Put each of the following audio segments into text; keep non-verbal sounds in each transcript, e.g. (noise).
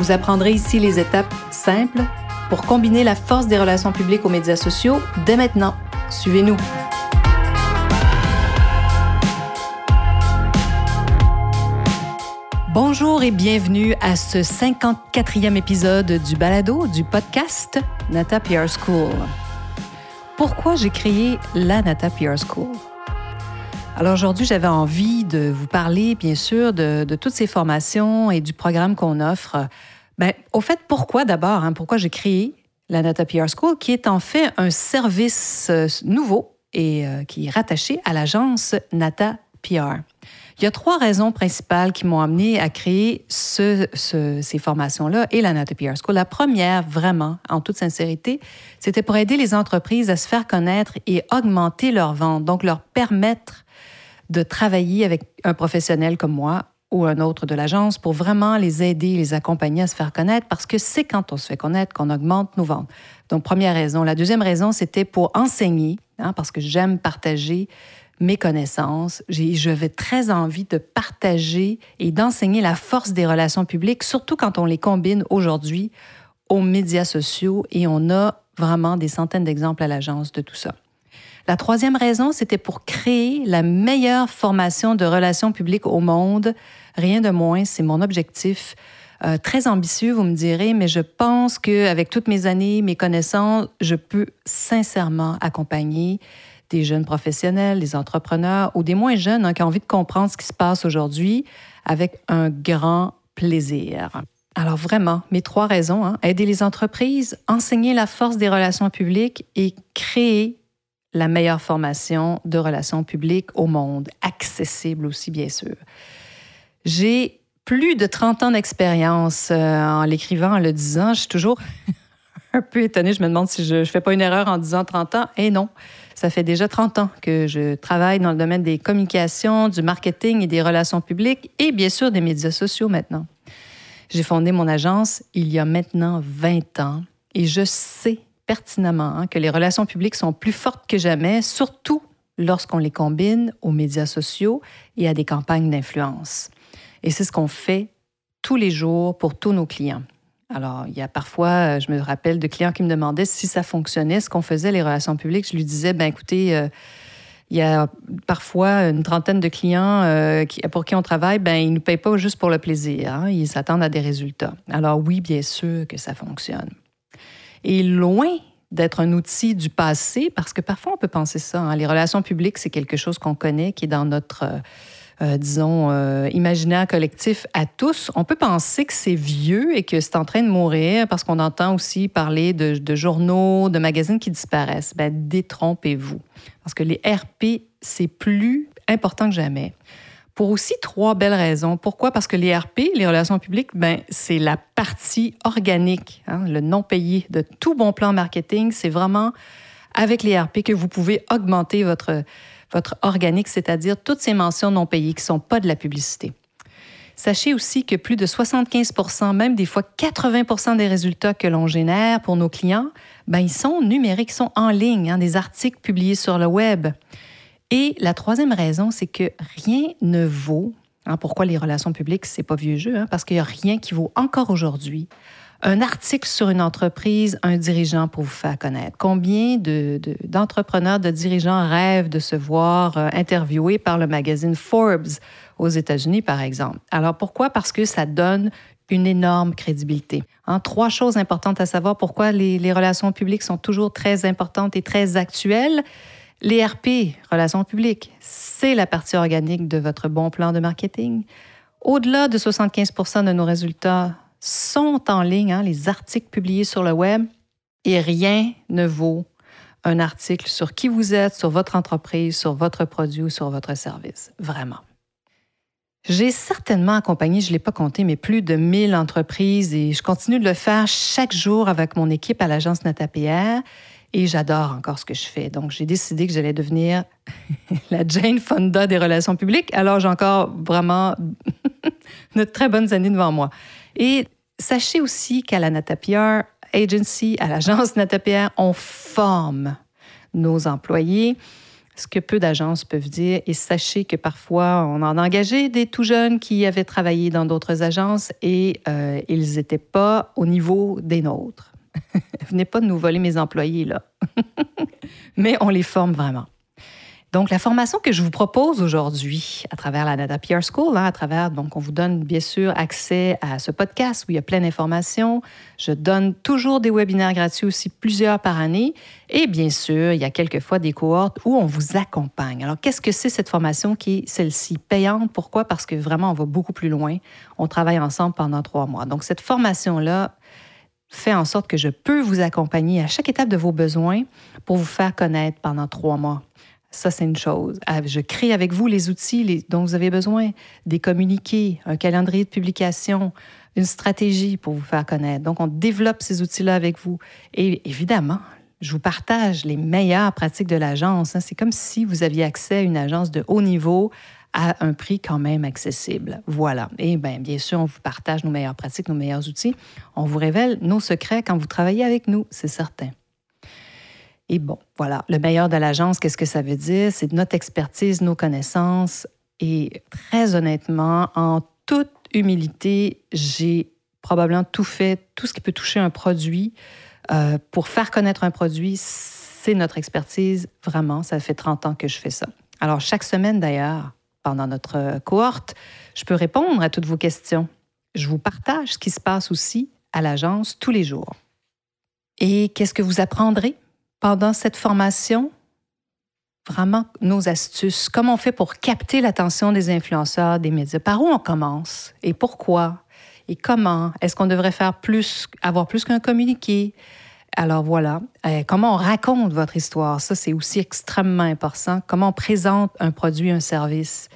Vous apprendrez ici les étapes simples pour combiner la force des relations publiques aux médias sociaux dès maintenant. Suivez-nous. Bonjour et bienvenue à ce 54e épisode du balado du podcast Nata PR School. Pourquoi j'ai créé la Nata PR School? Alors aujourd'hui, j'avais envie de vous parler, bien sûr, de, toutes ces formations et du programme qu'on offre. Ben, au fait, pourquoi d'abord? Hein? pourquoi j'ai créé la Nata PR School, qui est en fait un service euh, nouveau et euh, qui est rattaché à l'agence Nata PR. Il y a trois raisons principales qui m'ont amené à créer ces formations-là et la Nata. La première, vraiment, en toute sincérité, c'était pour aider les entreprises à se faire connaître et augmenter leurs ventes, donc leur permettre de travailler avec un professionnel comme moi ou un autre de l'agence pour vraiment les aider, les accompagner à se faire connaître parce que c'est quand on se fait connaître qu'on augmente nos ventes. Donc, première raison. La deuxième raison, c'était pour enseigner, hein, parce que j'aime partager mes connaissances. J'avais très envie de partager et d'enseigner la force des relations publiques, surtout quand on les combine aujourd'hui aux médias sociaux et on a vraiment des centaines d'exemples à l'agence de tout ça. La troisième raison, c'était pour créer la meilleure formation de relations publiques au monde. Rien de moins, c'est mon objectif. Euh, très ambitieux, vous me direz, mais je pense qu'avec toutes mes années, mes connaissances, je peux sincèrement accompagner des jeunes professionnels, des entrepreneurs ou des moins jeunes hein, qui ont envie de comprendre ce qui se passe aujourd'hui avec un grand plaisir. Alors vraiment, mes trois raisons, hein, aider les entreprises, enseigner la force des relations publiques et créer la meilleure formation de relations publiques au monde, accessible aussi bien sûr. J'ai plus de 30 ans d'expérience euh, en l'écrivant, en le disant. Je suis toujours (laughs) un peu étonnée. Je me demande si je ne fais pas une erreur en disant 30 ans. Et non, ça fait déjà 30 ans que je travaille dans le domaine des communications, du marketing et des relations publiques et bien sûr des médias sociaux maintenant. J'ai fondé mon agence il y a maintenant 20 ans et je sais pertinemment hein, que les relations publiques sont plus fortes que jamais, surtout lorsqu'on les combine aux médias sociaux et à des campagnes d'influence. Et c'est ce qu'on fait tous les jours pour tous nos clients. Alors, il y a parfois, euh, je me rappelle de clients qui me demandaient si ça fonctionnait, ce qu'on faisait, les relations publiques. Je lui disais, ben écoutez, euh, il y a parfois une trentaine de clients euh, pour qui on travaille, ben ils ne nous payent pas juste pour le plaisir. Hein. ils s'attendent à des résultats. Alors oui, bien sûr que ça fonctionne. Et loin d'être un outil du passé, parce que parfois on peut penser ça. Hein. les relations publiques, c'est quelque chose qu'on connaît, qui est dans notre disons, euh, imaginaire collectif à tous, on peut penser que c'est vieux et que c'est en train de mourir parce qu'on entend aussi parler de, journaux, de magazines qui disparaissent. Ben, détrompez-vous. Parce que les RP, c'est plus important que jamais. Pour aussi trois belles raisons. Pourquoi? Parce que les RP, les relations publiques, ben, c'est la partie organique, hein, le non payé de tout bon plan marketing. C'est vraiment avec les RP que vous pouvez augmenter votre, votre organique, c'est-à-dire toutes ces mentions non payées qui ne sont pas de la publicité. Sachez aussi que plus de 75% même des fois 80% des résultats que l'on génère pour nos clients, ben, ils sont numériques, ils sont en ligne, hein, des articles publiés sur le web. Et la troisième raison, c'est que rien ne vaut, hein, pourquoi les relations publiques, c'est pas vieux jeu, hein, parce qu'il n'y a rien qui vaut encore aujourd'hui un article sur une entreprise, un dirigeant pour vous faire connaître. Combien d'entrepreneurs, de, dirigeants rêvent de se voir euh, interviewés par le magazine Forbes aux États-Unis, par exemple? Alors pourquoi? Parce que ça donne une énorme crédibilité. Hein, trois choses importantes à savoir pourquoi les relations publiques sont toujours très importantes et très actuelles? Les RP, relations publiques, c'est la partie organique de votre bon plan de marketing. Au-delà de 75% de nos résultats sont en ligne, hein, les articles publiés sur le web, et rien ne vaut un article sur qui vous êtes, sur votre entreprise, sur votre produit ou sur votre service. Vraiment. J'ai certainement accompagné, je ne l'ai pas compté, mais plus de 1000 entreprises et je continue de le faire chaque jour avec mon équipe à l'agence NataPR et j'adore encore ce que je fais. Donc, j'ai décidé que j'allais devenir (laughs) la Jane Fonda des relations publiques. Alors, j'ai encore vraiment (laughs) de très bonnes années devant moi. Et sachez aussi qu'à la NataPR Agency, à l'agence NataPR, on forme nos employés ce que peu d'agences peuvent dire. Et sachez que parfois, on en a engagé des tout jeunes qui avaient travaillé dans d'autres agences et euh, ils n'étaient pas au niveau des nôtres. (laughs) Venez pas de nous voler mes employés, là. (laughs) Mais on les forme vraiment. Donc, la formation que je vous propose aujourd'hui à travers la Data PR School, hein, à travers, donc, on vous donne bien sûr accès à ce podcast où il y a plein d'informations. Je donne toujours des webinaires gratuits aussi, plusieurs par année. Et bien sûr, il y a quelquefois des cohortes où on vous accompagne. Alors, qu'est-ce que c'est cette formation qui est celle-ci? Payante? Pourquoi? Parce que vraiment, on va beaucoup plus loin. On travaille ensemble pendant trois mois. Donc, cette formation-là, fait en sorte que je peux vous accompagner à chaque étape de vos besoins pour vous faire connaître pendant trois mois. Ça, c'est une chose. Ah, je crée avec vous les outils dont vous avez besoin, des communiqués, un calendrier de publication, une stratégie pour vous faire connaître. Donc, on développe ces outils-là avec vous. Et évidemment, je vous partage les meilleures pratiques de l'agence. Hein. C'est comme si vous aviez accès à une agence de haut niveau à un prix quand même accessible. Voilà. Et bien, bien sûr, on vous partage nos meilleures pratiques, nos meilleurs outils. On vous révèle nos secrets quand vous travaillez avec nous, c'est certain. Et bon, voilà, le meilleur de l'agence, qu'est-ce que ça veut dire? C'est notre expertise, nos connaissances. Et très honnêtement, en toute humilité, j'ai probablement tout fait, tout ce qui peut toucher un produit. Euh, pour faire connaître un produit, c'est notre expertise, vraiment. Ça fait 30 ans que je fais ça. Alors, chaque semaine d'ailleurs, pendant notre cohorte, je peux répondre à toutes vos questions. Je vous partage ce qui se passe aussi à l'agence tous les jours. Et qu'est-ce que vous apprendrez? Pendant cette formation, vraiment nos astuces, comment on fait pour capter l'attention des influenceurs, des médias, par où on commence? Et pourquoi? Et comment, est-ce qu'on devrait faire plus, avoir plus qu'un communiqué? Alors voilà, euh, comment on raconte votre histoire, ça c'est aussi extrêmement important. Comment on présente un produit, un service?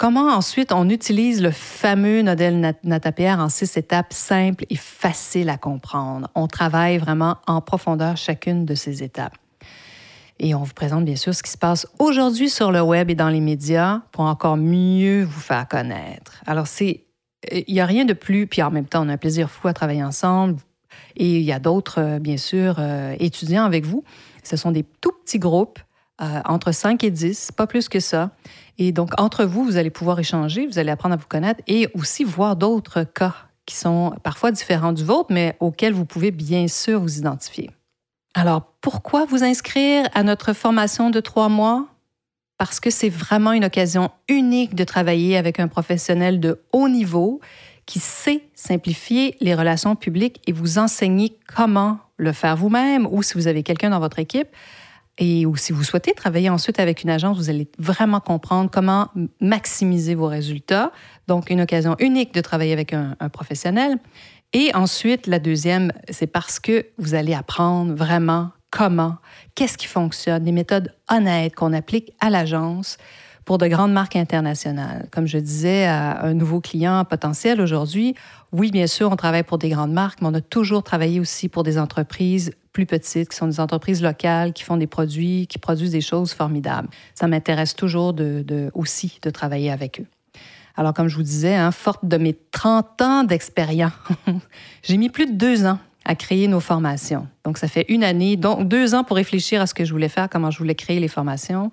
Comment ensuite on utilise le fameux modèle NataPR en six étapes simples et faciles à comprendre? On travaille vraiment en profondeur chacune de ces étapes. Et on vous présente bien sûr ce qui se passe aujourd'hui sur le web et dans les médias pour encore mieux vous faire connaître. Alors il n'y a rien de plus, puis en même temps, on a un plaisir fou à travailler ensemble. Et il y a d'autres, euh, bien sûr, euh, étudiants avec vous. Ce sont des tout petits groupes, euh, entre 5 et 10, pas plus que ça. Et donc, entre vous, vous allez pouvoir échanger, vous allez apprendre à vous connaître et aussi voir d'autres cas qui sont parfois différents du vôtre, mais auxquels vous pouvez bien sûr vous identifier. Alors, pourquoi vous inscrire à notre formation de trois mois? Parce que c'est vraiment une occasion unique de travailler avec un professionnel de haut niveau qui sait simplifier les relations publiques et vous enseigner comment le faire vous-même ou si vous avez quelqu'un dans votre équipe, et ou si vous souhaitez travailler ensuite avec une agence, vous allez vraiment comprendre comment maximiser vos résultats. Donc, une occasion unique de travailler avec un, professionnel. Et ensuite, la deuxième, c'est parce que vous allez apprendre vraiment comment, qu'est-ce qui fonctionne, des méthodes honnêtes qu'on applique à l'agence pour de grandes marques internationales. Comme je disais à un nouveau client potentiel aujourd'hui, oui, bien sûr, on travaille pour des grandes marques, mais on a toujours travaillé aussi pour des entreprises plus petites, qui sont des entreprises locales, qui font des produits, qui produisent des choses formidables. Ça m'intéresse toujours aussi de travailler avec eux. Alors, comme je vous disais, hein, forte de mes 30 ans d'expérience, (laughs) j'ai mis plus de deux ans à créer nos formations. Donc, ça fait une année, donc deux ans pour réfléchir à ce que je voulais faire, comment je voulais créer les formations,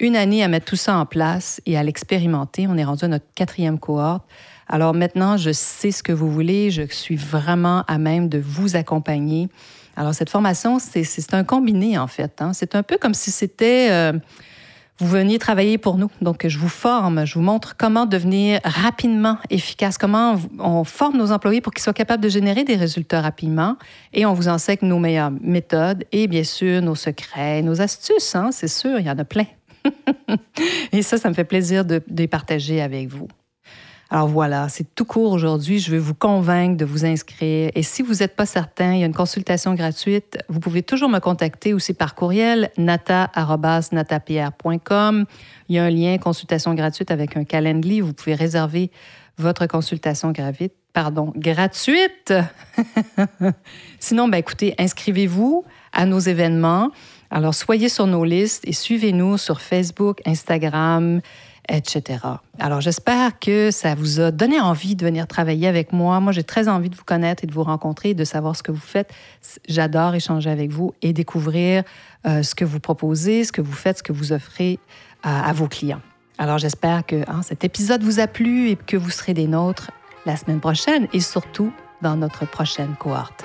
une année à mettre tout ça en place et à l'expérimenter. On est rendu à notre quatrième cohorte. Alors maintenant, je sais ce que vous voulez, je suis vraiment à même de vous accompagner alors, cette formation, c'est un combiné, en fait. Hein. C'est un peu comme si c'était... Euh, vous veniez travailler pour nous. Donc, je vous forme, je vous montre comment devenir rapidement efficace, comment on forme nos employés pour qu'ils soient capables de générer des résultats rapidement. Et on vous enseigne nos meilleures méthodes et bien sûr nos secrets, nos astuces. Hein, c'est sûr, il y en a plein. (laughs) et ça, ça me fait plaisir de, les partager avec vous. Alors voilà, c'est tout court aujourd'hui. Je veux vous convaincre de vous inscrire. Et si vous n'êtes pas certain, il y a une consultation gratuite. Vous pouvez toujours me contacter aussi par courriel nata.natapierre.com. Il y a un lien consultation gratuite avec un calendrier. Vous pouvez réserver votre consultation gratuite. Pardon, gratuite. (laughs) Sinon, ben écoutez, inscrivez-vous à nos événements. Alors, soyez sur nos listes et suivez-nous sur Facebook, Instagram, etc. Alors, j'espère que ça vous a donné envie de venir travailler avec moi. Moi, j'ai très envie de vous connaître et de vous rencontrer, de savoir ce que vous faites. J'adore échanger avec vous et découvrir euh, ce que vous proposez, ce que vous faites, ce que vous offrez à, vos clients. Alors, j'espère que hein, cet épisode vous a plu et que vous serez des nôtres la semaine prochaine et surtout dans notre prochaine cohorte.